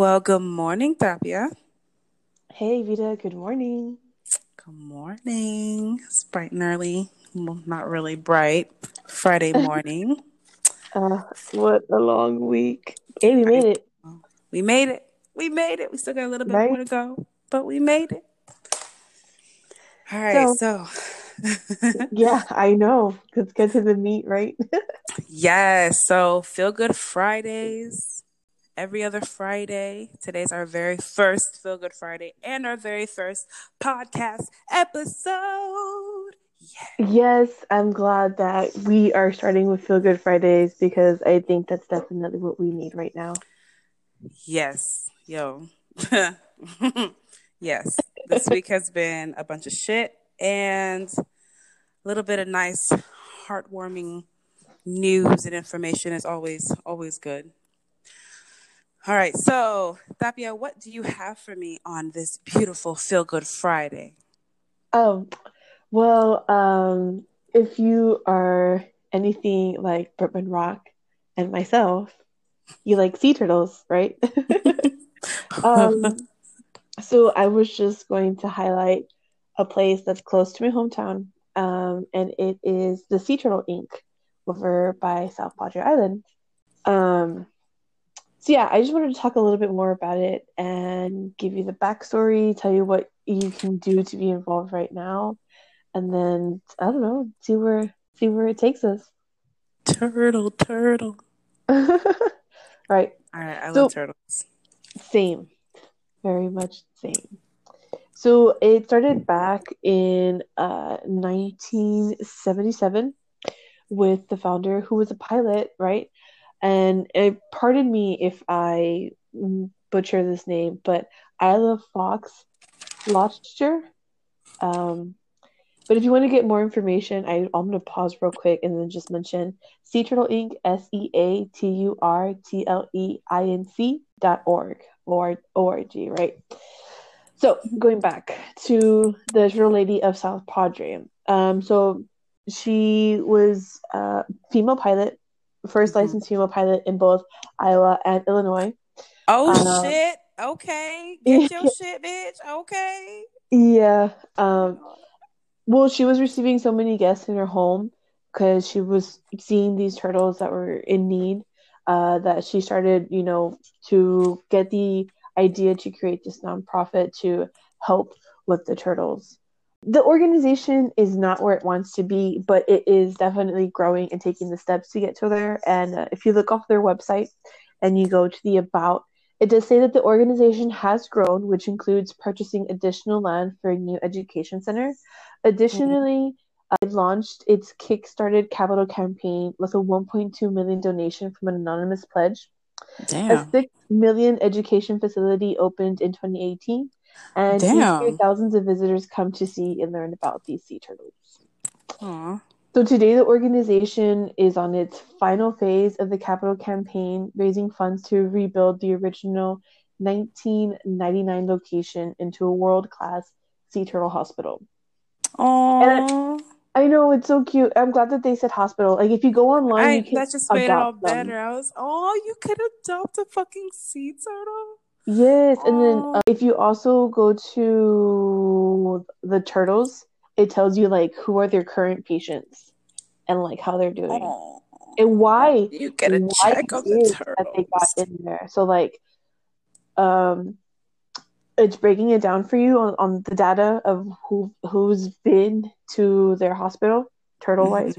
Well, good morning, Tapia. Hey, Vita. Good morning. Good morning. It's bright and early. Well, not really bright. Friday morning. Uh, what a long week. Hey, we made it. We made it. We made it. We still got a little bit Right? more to go, but we made it. All right. So, Yeah, I know. Let's get to the meat, right? yes. So, Feel Good Fridays. Every other Friday. Today's our very first Feel Good Friday and our very first podcast episode. Yeah. yes, I'm glad that we are starting with Feel Good Fridays because I think that's definitely what we need right now. Yes, yo. yes, this week has been a bunch of shit and a little bit of nice, heartwarming news and information is always always good. All right, so Tapia, what do you have for me on this beautiful Feel Good Friday? Oh, well, um, if you are anything like Burtman Rock and myself, you like sea turtles, right? um, so I was just going to highlight a place that's close to my hometown, um, and it is the Sea Turtle Inc. over by South Padre Island. Um, so yeah, I just wanted to talk a little bit more about it and give you the backstory, tell you what you can do to be involved right now, and then I don't know, see where see where it takes us. turtle, turtle. right. All right, I So- love turtles. Same. Very much same. So it started back in uh, 1977 with the founder who was a pilot, right? And uh, pardon me if I butcher this name, but Ila Fox Loetscher. Um, but if you want to get more information, I, I'm going to pause real quick and then just mention Sea Turtle Inc. S E A T U R T L E I N C dot org or org, right? So going back to the turtle lady of South Padre. Um, so she was a female pilot, 1st Mhm. licensed female pilot in both Iowa and Illinois. Oh Uh, shit. Okay. Get your shit, bitch. Okay. Yeah. Um, Well, she was receiving so many guests in her home because she was seeing these turtles that were in need. Uh, that she started, you know, to get the idea to create this nonprofit to help with the turtles. The organization is not where it wants to be, but it is definitely growing and taking the steps to get to there. And uh, if you look off their website and you go to the about, it does say that the organization has grown, which includes purchasing additional land for a new education center. Additionally, uh, it launched its Kickstarted capital campaign with a 1.2 million donation from an anonymous pledge. A 6 million education facility opened in 2018, and Damn. year thousands of visitors come to see and learn about these sea turtles. Aw. So today, the organization is on its final phase of the capital campaign, raising funds to rebuild the original 1999 location into a world-class sea turtle hospital. Aw. I know it's so cute. I'm glad that they said hospital. Like if you go online, I, you can that just made it all adopt them. better. I was, oh, you could adopt a fucking sea turtle. Yes, and then uh, if you also go to the turtles, it tells you like who are their current patients and like how they're doing Aw. and why You get a why check on the is that they got in there. So like, um, it's breaking it down for you on, on the data of who who's been to their hospital, turtle wise.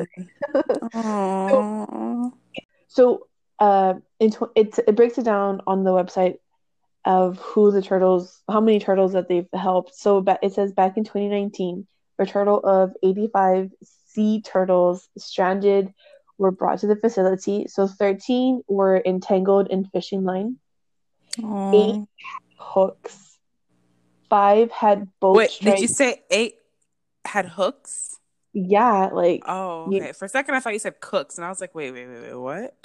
Aw. So uh, in tw- it it breaks it down on the website of who the turtles, how many turtles that they've helped. So it says back in 2019, a total of 85 sea turtles stranded were brought to the facility. So 13 were entangled in fishing line, eight hooks. Five had boat Wait, did you say eight had hooks? Yeah, like Oh, You- okay. For a second, I thought you said cooks, and I was like, wait, wait, wait, wait, what?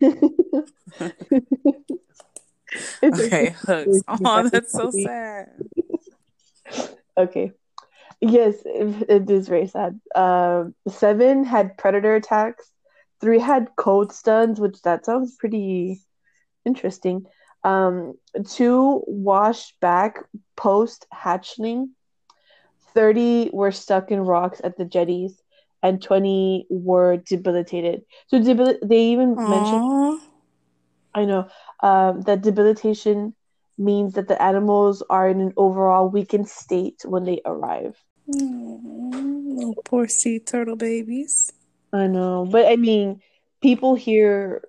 It's Okay, hooks. Oh, that's so sad. Okay. Yes, it, it is very sad. Um, seven had predator attacks. Three had cold stuns, which that sounds pretty interesting. Um, two washed back post hatchling. 30 were stuck in rocks at the jetties, and 20 were debilitated. So debil- they even Aww. mentioned, I know, um, that debilitation means that the animals are in an overall weakened state when they arrive. Mm, poor sea turtle babies. I know, but I mean, people here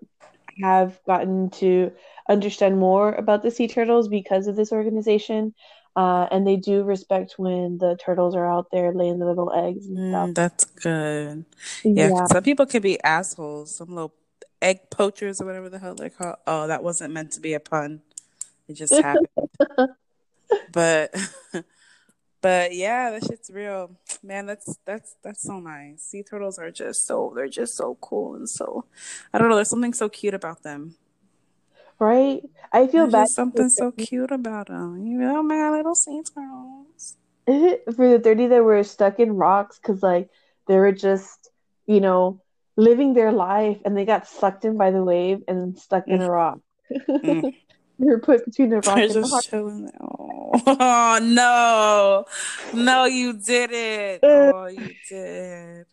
have gotten to understand more about the sea turtles because of this organization. Uh, and they do respect when the turtles are out there laying the little eggs and stuff. Mm, that's good. Yeah, Yeah. some people can be assholes. Some little egg poachers or whatever the hell they're called. Oh, that wasn't meant to be a pun. It just happened. but but yeah, that shit's real. Man, that's that's that's so nice. Sea turtles are just so they're just so cool and so I don't know, there's something so cute about them. Right? I feel There's bad something so cute about them. You know, my little sea turtles. for the 30 that were stuck in rocks because, like, they were just, you know, living their life and they got sucked in by the wave and stuck in a rock. Mm. they were put between a rock They're and a just rock. chilling. Oh, no. No, you didn't. Uh. Oh, you did.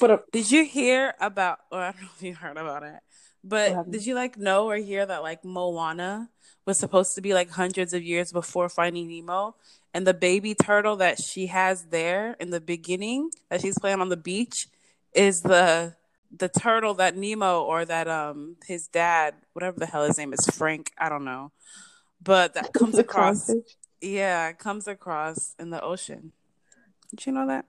But uh, Did you hear about, or I don't know if you heard about it, but did you like know or hear that like Moana was supposed to be like hundreds of years before Finding Nemo? And the baby turtle that she has there in the beginning that she's playing on the beach is the the turtle that Nemo or that um his dad, whatever the hell his name is, Frank, I don't know. But that comes across yeah, comes across in the ocean. Did you know that?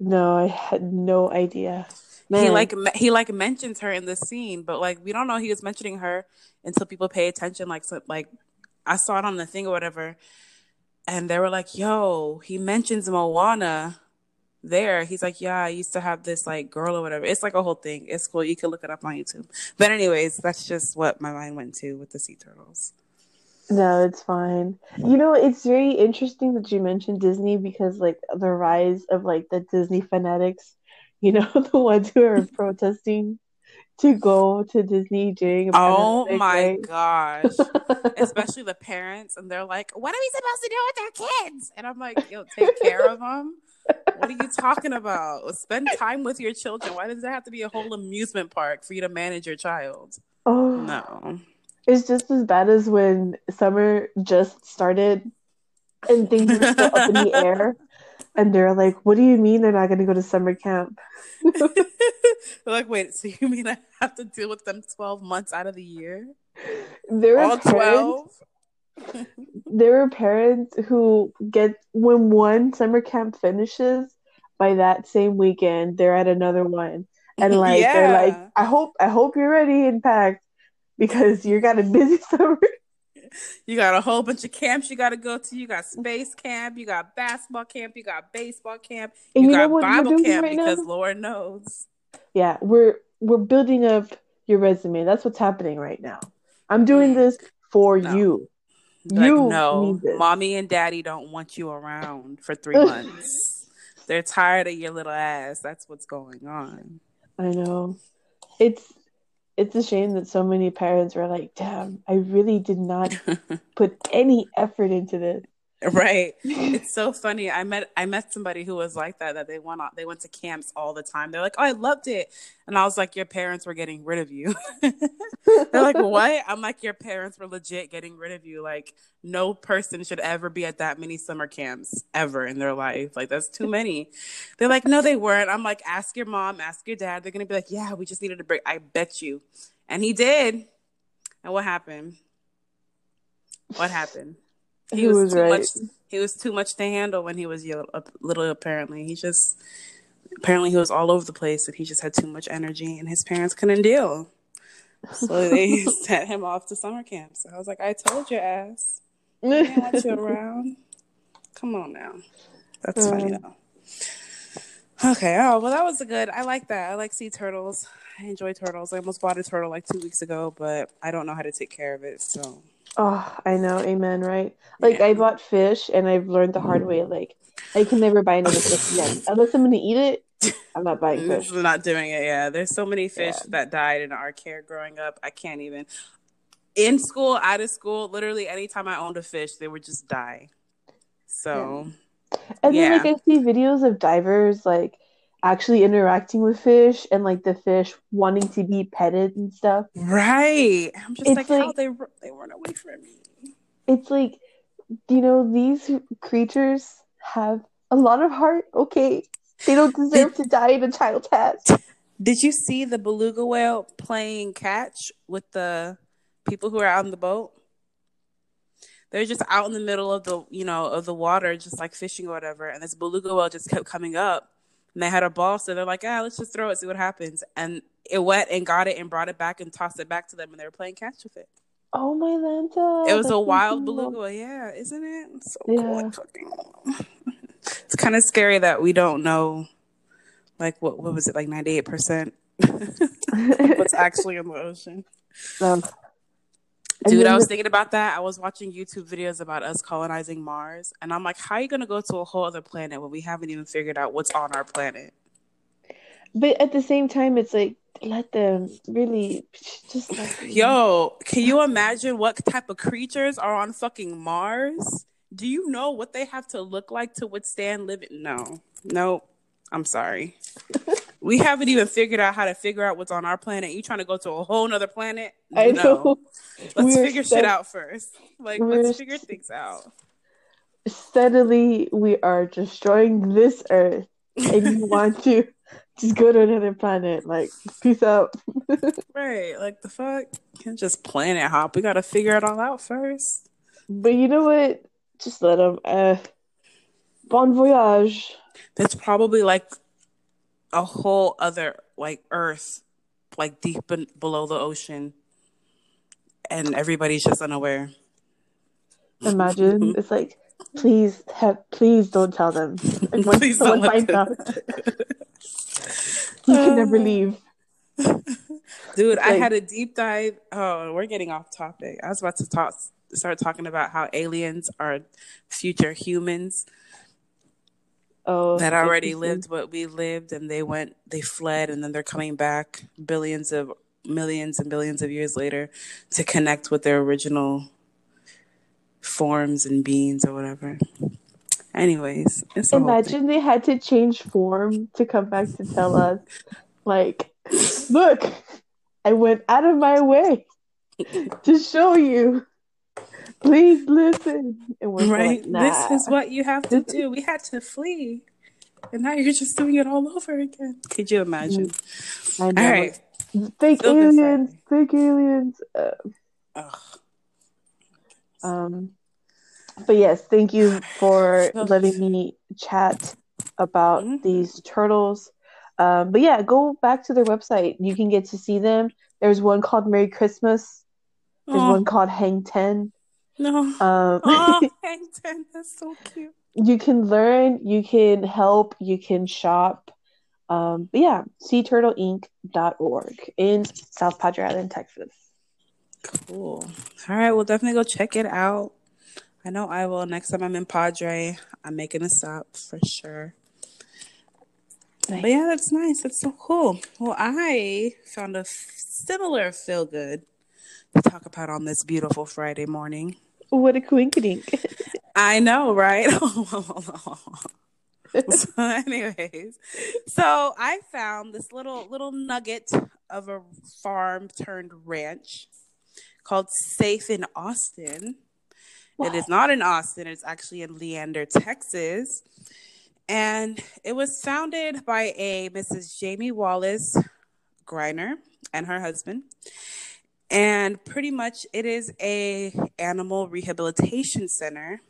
No, I had no idea. He like he like mentions her in the scene, but like we don't know he was mentioning her until people pay attention. Like so, like I saw it on the thing or whatever, and they were like, "Yo, he mentions Moana." There, he's like, "Yeah, I used to have this like girl or whatever." It's like a whole thing. It's cool. You can look it up on YouTube. But anyways, that's just what my mind went to with the sea turtles. No, it's fine. You know, it's very interesting that you mentioned Disney because, like, the rise of like the Disney fanatics, you know, the ones who are protesting to go to Disney during Oh pandemic, my right? gosh. especially the parents, and they're like, "What are we supposed to do with our kids?" And I'm like, "Yo, take care of them." What are you talking about? Spend time with your children. Why does there have to be a whole amusement park for you to manage your child? Oh, No. it's just as bad as when summer just started and things were still up in the air, and they're like, "What do you mean they're not going to go to summer camp?" They're like, wait, so you mean I have to deal with them 12 months out of the year? There All parents 12? There are parents who get when one summer camp finishes by that same weekend they're at another one. And like they're like i hope i hope you're ready and packed because you got a busy summer. You got a whole bunch of camps you got to go to. You got space camp, you got basketball camp, you got baseball camp, you you got Bible camp right because now Lord knows. yeah we're we're building up your resume. That's what's happening right now. I'm doing this for no. you Like, you no, mommy and daddy don't want you around for three months. They're tired of your little ass. That's what's going on. i know it's it's a shame that so many parents were like damn i really did not put any effort into this right. It's so funny. I met I met somebody who was like that. That they went out, they went to camps all the time. They're like, "Oh, I loved it," and I was like, "Your parents were getting rid of you." They're like, "What?" I'm like, "Your parents were legit getting rid of you. Like, no person should ever be at that many summer camps ever in their life. Like, that's too many." They're like, "No, they weren't." I'm like, "Ask your mom, ask your dad. They're gonna be like, yeah, we just needed a break." I bet you, and he did. And what happened? What happened? He He was, was too right. much. He was too much to handle when he was little. Apparently, he just apparently he was all over the place, and he just had too much energy, and his parents couldn't deal. So they sent him off to summer camp. So I was like, I told your ass, I didn't want you around. Come on now, that's funny Uh, though. Okay. Oh well, that was a good. I like that. I like sea turtles. I enjoy turtles. I almost bought a turtle like two weeks ago, but I don't know how to take care of it. So oh, I know, amen, right? Like I bought fish and I've learned the hard way, like I can never buy another fish again. Unless I'm gonna eat it, I'm not buying fish. is not doing it. Yeah, there's so many fish Yeah. that died in our care growing up. I can't even. in school, out of school, literally anytime I owned a fish, they would just die. So, And yeah. then like I see videos of divers like actually interacting with fish and like the fish wanting to be petted and stuff. right. I'm just It's like, how they they run away from me. It's like you know these creatures have a lot of heart. Okay, they don't deserve to die in a child's hands. Did you see the beluga whale playing catch with the people who are out in the boat? They're just out in the middle of the, you know, of the water, just like fishing or whatever. And this beluga whale just kept coming up, and they had a ball, so they're like, "Ah, let's just throw it, see what happens." And it went and got it and brought it back and tossed it back to them, and they were playing catch with it. Oh my Lanta! it was a wild cool. beluga yeah, isn't it? It's so Yeah. cool. fucking- It's kind of scary that we don't know, like what what was it, like ninety eight percent what's actually in the ocean. And Dude, I was thinking about that. I was watching YouTube videos about us colonizing Mars, and I'm like, how are you going to go to a whole other planet when we haven't even figured out what's on our planet? But at the same time, it's like let them really just them. Yo, can you imagine what type of creatures are on fucking Mars? Do you know what they have to look like to withstand living? No, no, I'm sorry. we haven't even figured out how to figure out what's on our planet. You trying to go to a whole nother planet? I No. know. Let's We're figure shit out first. Like, let's figure things out. Steadily, we are destroying this Earth, and you want to just go to another planet. Like, peace out. Right, like the fuck? Can't just planet hop. We gotta figure it all out first. But you know what? Just let them. Uh, bon voyage. That's probably like a whole other like Earth, like deep in, below the ocean, and everybody's just unaware. Imagine it's like, please have, please don't tell them. And when Please someone don't finds them- out, you can never Uh, leave. Dude, I had a deep dive. Oh, we're getting off topic. I was about to talk, start talking about how aliens are future humans Oh, that already lived what we lived and they went they fled and then they're coming back billions of millions and billions of years later to connect with their original forms and beings or whatever anyways it's a whole thing. Imagine they had to change form to come back to tell us, like, look, I went out of my way to show you. Please listen. Right like, nah. this is what you have to do we had to flee and now you're just doing it all over again could you imagine I know. all right Fake good aliens, fake aliens. Uh, um, but yes, thank you for letting me chat about Mhm. these turtles. Um, but yeah, go back to their website. You can get to see them. There's one called Merry Christmas. There's one called Hang Ten. No Um, oh hang that's so cute you can learn, you can help, you can shop. Um, but yeah, seaturtleinc.org in South Padre Island, Texas. Cool. All right, we'll definitely go check it out. I know I will. Next time I'm in Padre, I'm making a stop for sure. But yeah, that's nice. That's so cool. Well, I found a f- similar feel good to talk about on this beautiful Friday morning. What a coinkydink. I know, right? so, anyways, so I found this little little nugget of a farm turned ranch called Safe in Austin. It is not in Austin, it's actually in Leander, Texas. And it was founded by a Mrs. Jamie Wallace Griner and her husband. And pretty much it is a animal rehabilitation center.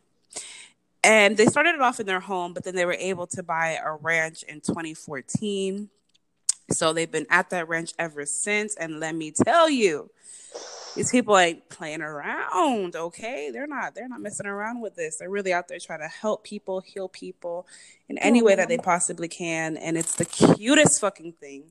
And they started it off in their home, but then they were able to buy a ranch in 2014. So they've been at that ranch ever since. And let me tell you, these people ain't playing around, okay? They're not they're not messing around with this. They're really out there trying to help people, heal people in any oh, way that they possibly can. And it's the cutest fucking thing.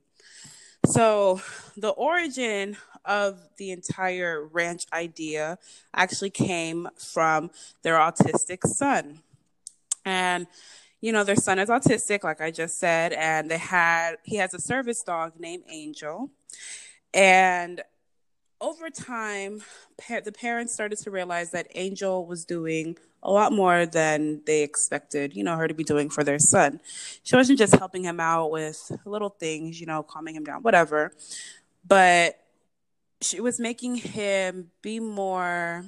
So the origin of the entire ranch idea actually came from their autistic son. And you know, their son is autistic, like I just said, and they had he has a service dog named Angel. And over time, par- the parents started to realize that Angel was doing a lot more than they expected, you know, her to be doing for their son. She wasn't just helping him out with little things, you know, calming him down, whatever, but she was making him be more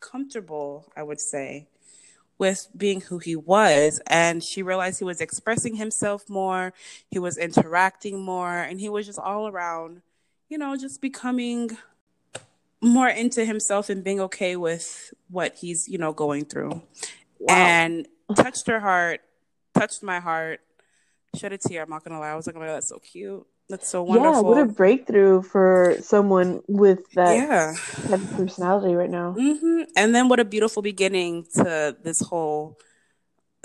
comfortable, I would say, with being who he was. And she realized he was expressing himself more, he was interacting more, and he was just all around, you know, just becoming more into himself and being okay with what he's, you know, going through. Wow. And touched her heart, touched my heart, shed a tear. I'm not gonna lie. I was like, oh my god, that's so cute. That's so wonderful. Yeah, what a breakthrough for someone with that yeah. type of personality right now. Mm-hmm. And then what a beautiful beginning to this whole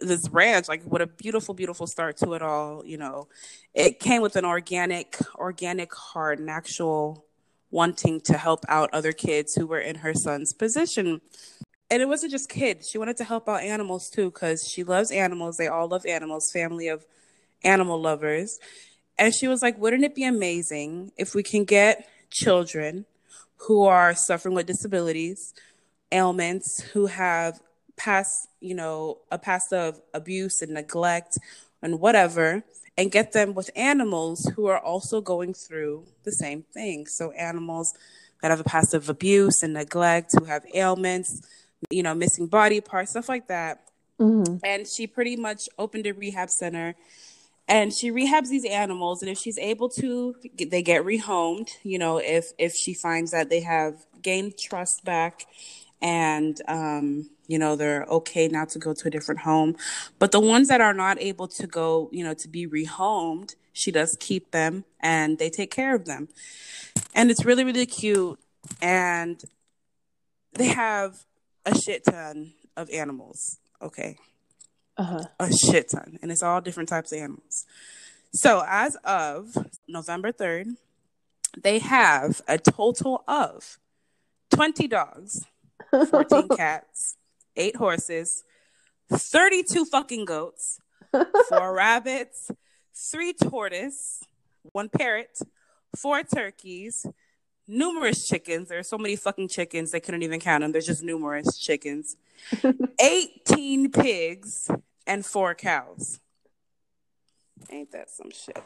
this ranch like what a beautiful beautiful start to it all you know it came with an organic organic heart an actual wanting to help out other kids who were in her son's position. And it wasn't just kids. She wanted to help out animals too because she loves animals. They all love animals, family of animal lovers. And she was like, wouldn't it be amazing if we can get children who are suffering with disabilities, ailments, who have past, you know, a past of abuse and neglect and whatever, and get them with animals who are also going through the same thing. So animals that have a past of abuse and neglect, who have ailments, you know, missing body parts, stuff like that. Mm-hmm. And she pretty much opened a rehab center and she rehabs these animals and if she's able to they get rehomed you know if if she finds that they have gained trust back and um you know they're okay now to go to a different home. But the ones that are not able to go you know to be rehomed she does keep them and they take care of them. And it's really really cute. And they have a shit ton of animals okay? Uh-huh. a shit ton. And it's all different types of animals. So as of november 3rd they have a total of 20 dogs 14 cats eight horses, 32 fucking goats, four rabbits, three tortoise, one parrot, four turkeys, numerous chickens. There are so many fucking chickens, they couldn't even count them. There's just numerous chickens. 18 pigs and four cows. Ain't that some shit?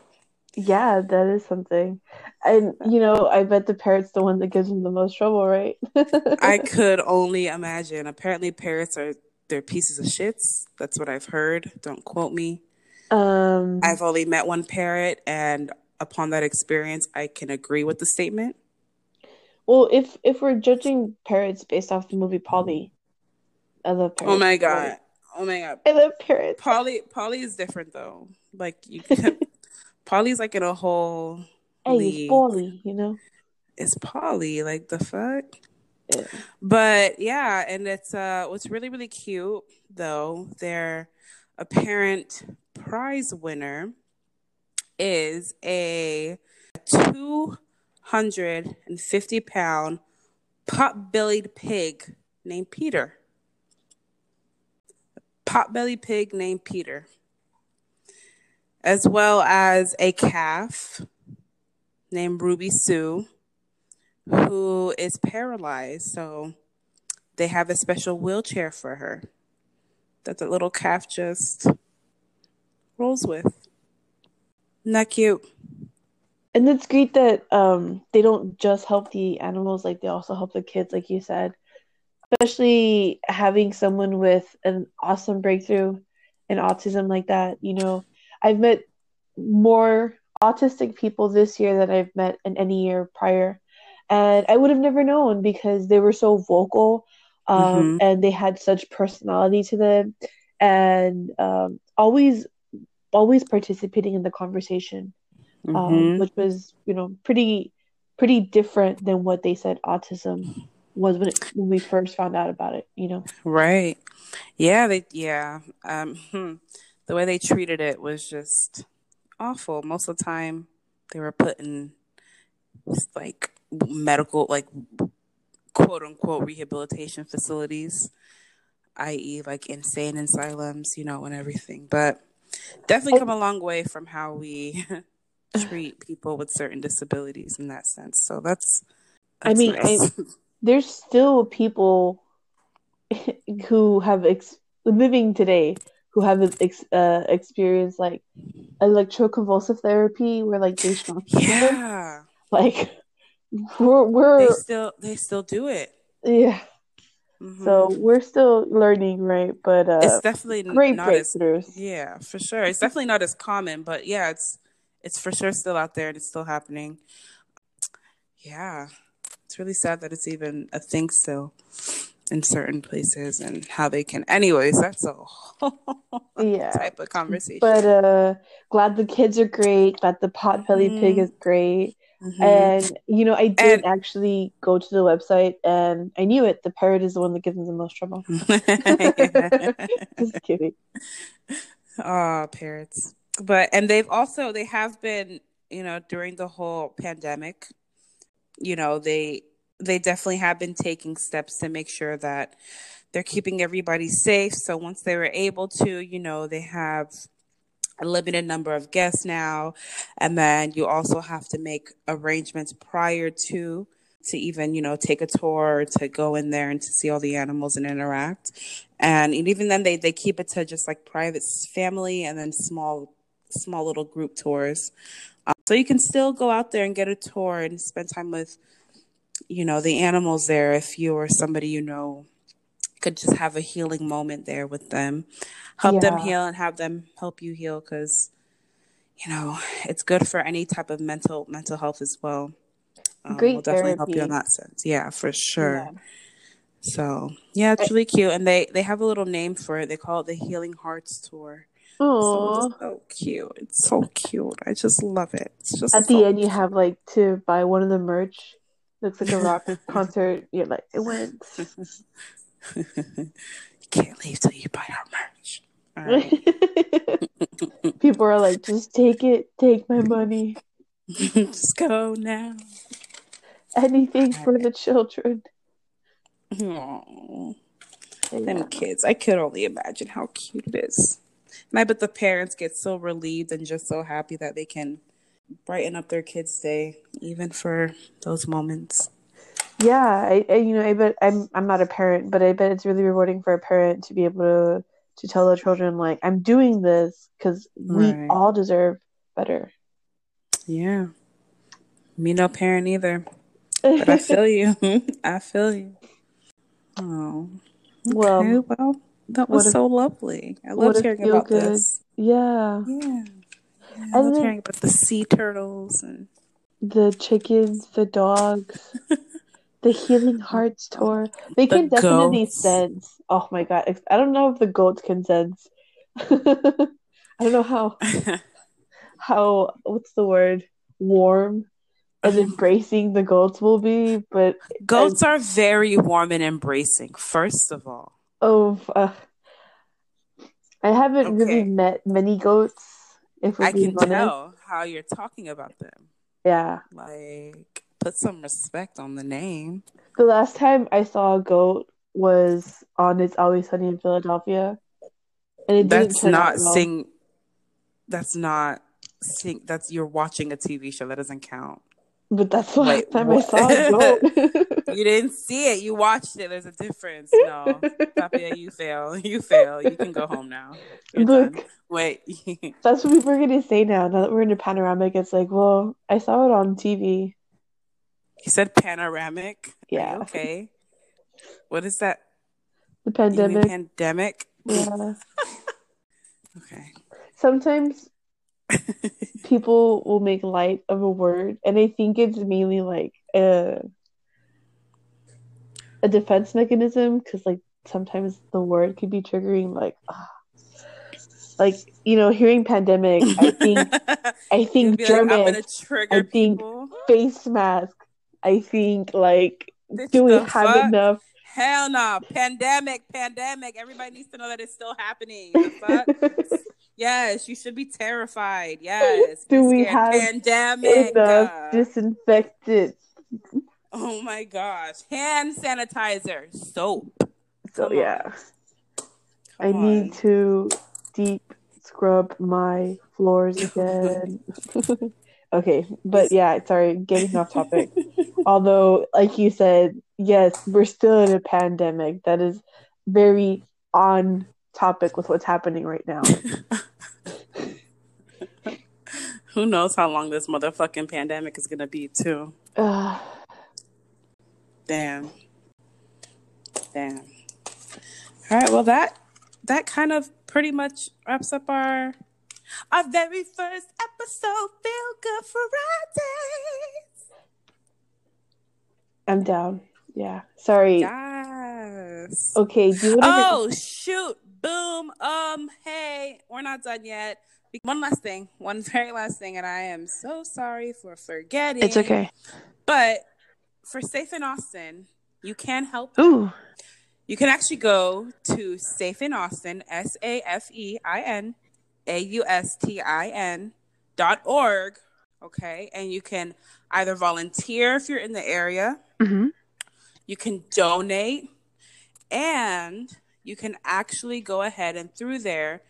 Yeah, that is something. And you know, I bet the parrot's the one that gives him the most trouble, right? I could only imagine. Apparently parrots are they're pieces of shits. That's what I've heard. Don't quote me. Um I've only met one parrot and upon that experience I can agree with the statement. Well, if if we're judging parrots based off the movie Paulie, I love parrots. Oh my god. Right? Oh my god. I love parrots. Paulie Paulie is different though. Like you can Paulie's like in a whole. Hey, league. it's Paulie, you know. It's Paulie, like the fuck. Yeah. But yeah, and it's uh, what's really really cute though. Their apparent prize winner is a two hundred and fifty pound pot-bellied pig named Peter. Pot-bellied pig named Peter as well as a calf named Ruby Sue, who is paralyzed. So they have a special wheelchair for her that the little calf just rolls with. Not cute. And it's great that um, they don't just help the animals, like they also help the kids, like you said. Especially having someone with an awesome breakthrough in autism like that, you know, I've met more autistic people this year than I've met in any year prior. And I would have never known because they were so vocal um, mm-hmm. and they had such personality to them and um, always always participating in the conversation um, mm-hmm. which was you know pretty pretty different than what they said autism was when, it, when we first found out about it you know right yeah they yeah um hmm the way they treated it was just awful. Most of the time, they were putting like medical, like quote unquote rehabilitation facilities, i.e., like insane asylums, you know, and everything. But definitely come a long way from how we treat people with certain disabilities in that sense. So that's I mean, nice. I, there's still people who have ex- living today who have ex- uh, experienced like electroconvulsive therapy where like they shock yeah. Like we're we're They still they still do it. yeah. Mhm. So we're still learning, right? But uh, it's definitely great not as yeah, for sure. It's definitely not as common, but yeah, it's it's for sure still out there and it's still happening. Yeah. It's really sad that it's even a thing still in certain places and how they can anyways, that's a whole Yeah. type of conversation. But uh, glad the kids are great. Glad the potbelly pig Mhm. is great. Mhm. And you know, I did And- actually go to the website, and I knew it. The parrot is the one that gives them the most trouble. Just kidding. oh, parrots. But and they've also they have been, you know, during the whole pandemic, you know, they they definitely have been taking steps to make sure that they're keeping everybody safe. So once they were able to, you know, they have a limited number of guests now. And then you also have to make arrangements prior to to even you know take a tour to go in there and to see all the animals and interact. And even then they they keep it to just like private family and then small small little group tours. Um, so you can still go out there and get a tour and spend time with you know the animals there if you or somebody you know could just have a healing moment there with them. Help them heal and have them help you heal because you know it's good for any type of mental mental health as well. Um, Great will definitely help you in that sense. Yeah for sure. Yeah. so yeah it's really cute and they they have a little name for it. They call it the healing hearts tour. So so cute. It's so cute. I just love it. It's just At so the end, you have like to buy one of the merch. Looks like a rock concert. You're like, it went. you can't leave till you buy our merch right People are like, just take it, take my money, just go now anything for the children. Aw. Yeah. Them kids. I could only imagine how cute it is. And I bet the parents get so relieved and just so happy that they can brighten up their kids' day, even for those moments. Yeah, I, I you know, I bet I'm I'm not a parent, but I bet it's really rewarding for a parent to be able to to tell their children like I'm doing this because we Right. all deserve better. Yeah. Me no parent either. But I feel you. I feel you. Oh. Well, Okay, well, that was so lovely. I loved hearing about good- this. yeah, Yeah. Yeah I And loved hearing about the sea turtles and the chickens, the dogs, the Healing Hearts tour. They The can definitely goats. sense. Oh my god, I don't know if the goats can sense. I don't know how how what's the word warm and embracing the goats will be, but Goats are very warm and embracing, first of all. oh, uh, I haven't really met many goats. If I can honest, tell how you're talking about them. yeah. Like, put some respect on the name. The last time I saw a goat was on It's Always Sunny in Philadelphia, and it didn't That's turn not sing. That's not sing. That's you're watching a TV show. That doesn't count. But that's the Wait, last time I saw a. You didn't see it. You watched it. There's a difference. No, Tapia, you fail. You fail. You can go home now. You're Look, done. Wait. that's what people are gonna say now. Now that we're in a panoramic, it's like, well, I saw it on TV. you said panoramic. Yeah, okay. What is that? the pandemic. pandemic? Yeah. Okay. Sometimes people will make light of a word, and I think it's mainly like a a defense mechanism because, like, sometimes the word could be triggering. Like, ah. like you know, hearing pandemic, I think I think be like, German I think- people. face mask. I think like, do we have fuck? enough? Hell no. Pandemic, pandemic. Everybody needs to know that it's still happening. Yes, you should be terrified. Yes. Do we have pandemic? enough disinfectant? oh my gosh. Hand sanitizer. Soap. So Come yeah, I Come need to deep scrub my floors again. Okay, but yeah, sorry, getting off topic. Although, like you said, yes, we're still in a pandemic. That is very on topic with what's happening right now. Who knows how long this motherfucking pandemic is gonna be too? Uh, Damn. Damn. All right. Well, that that kind of pretty much wraps up our our very first episode. Feel good Fridays. I'm down. Yeah. Sorry. Yes. Okay. Do you want Oh shoot! Boom. Um. Hey, we're not done yet. One last thing. One very last thing, and I am so sorry for forgetting. It's okay. But for Safe in Austin, you can help Ooh. You can actually go to Safe in Austin, S A F E I N A U S T I N dot org. Okay. And you can either volunteer if you're in the area, mm-hmm. you can donate, and you can actually go ahead and through there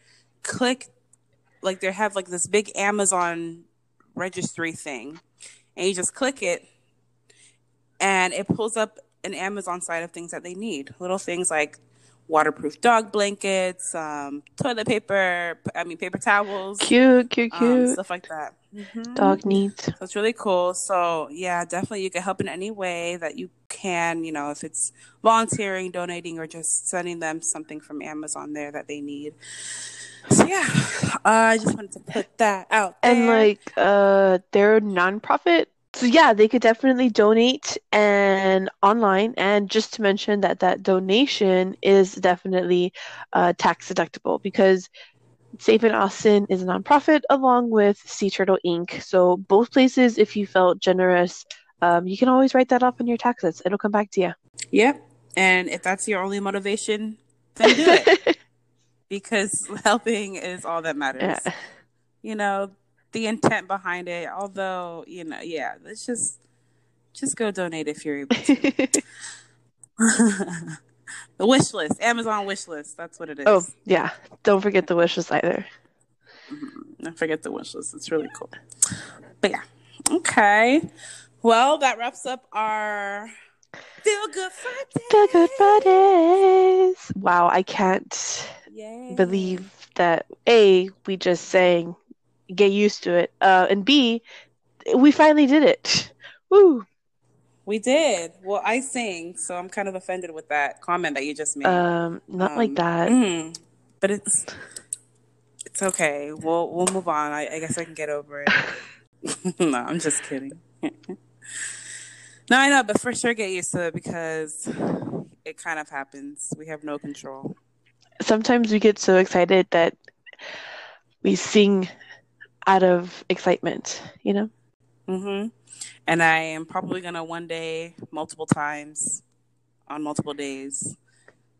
click like they have like this big Amazon registry thing. And you just click it and it pulls up an Amazon side of things that they need. Little things like waterproof dog blankets, um, toilet paper, I mean paper towels, Cute, cute, um, cute. stuff like that. Mhm. Dog needs. So it's really cool. So yeah, definitely you can help in any way that you can. You know, if it's volunteering, donating, or just sending them something from Amazon there that they need. So yeah, I just wanted to put that out there. And like uh they're nonprofit. So yeah, they could definitely donate and online and just to mention that that donation is definitely uh tax deductible because Safe in Austin is a nonprofit along with Sea Turtle Inc. So both places if you felt generous, um, you can always write that off on your taxes. It'll come back to you. Yep. And if that's your only motivation, then do it because helping is all that matters. Yeah. You know, the intent behind it, although, you know, yeah, let's just just go donate if you're able to. the wish list, Amazon wish list, that's what it is. oh, yeah. Don't forget the wishes either. Mhm. I forget the wish list. It's really cool. But yeah. Okay. Well, that wraps up our Feel Good Friday. The Good Fridays. Wow, I can't Yay. believe that A, we just sang get used to it. Uh and B, we finally did it. Woo. We did. Well, I sing, so I'm kind of offended with that comment that you just made. Um not Um, like that. mm, but it's it's okay. We'll we'll move on. I, I guess I can get over it. no, I'm just kidding. no, I know, but for sure get used to it because it kind of happens. We have no control. Sometimes we get so excited that we sing out of excitement, you know? hmm And I am probably gonna one day, multiple times, on multiple days,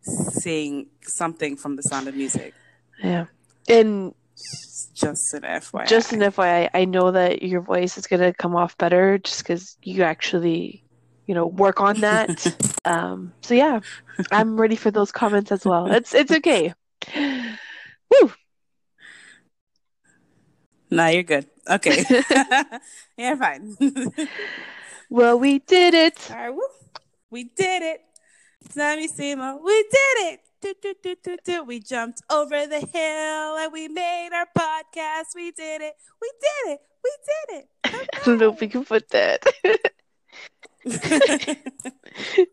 sing something from the Sound of Music. Yeah. And Just an FYI. just an FYI, I know that your voice is gonna come off better just because you actually, you know, work on that. um, so yeah, I'm ready for those comments as well. It's it's okay. Woo! No, you're good. Okay. yeah, fine. Well, we did it. All right, woo. We did it. Let me see, Mo. We did it. Do, do, do. We jumped over the hill and we made our podcast. We did it. We did it. We did it. I don't know if we can put that.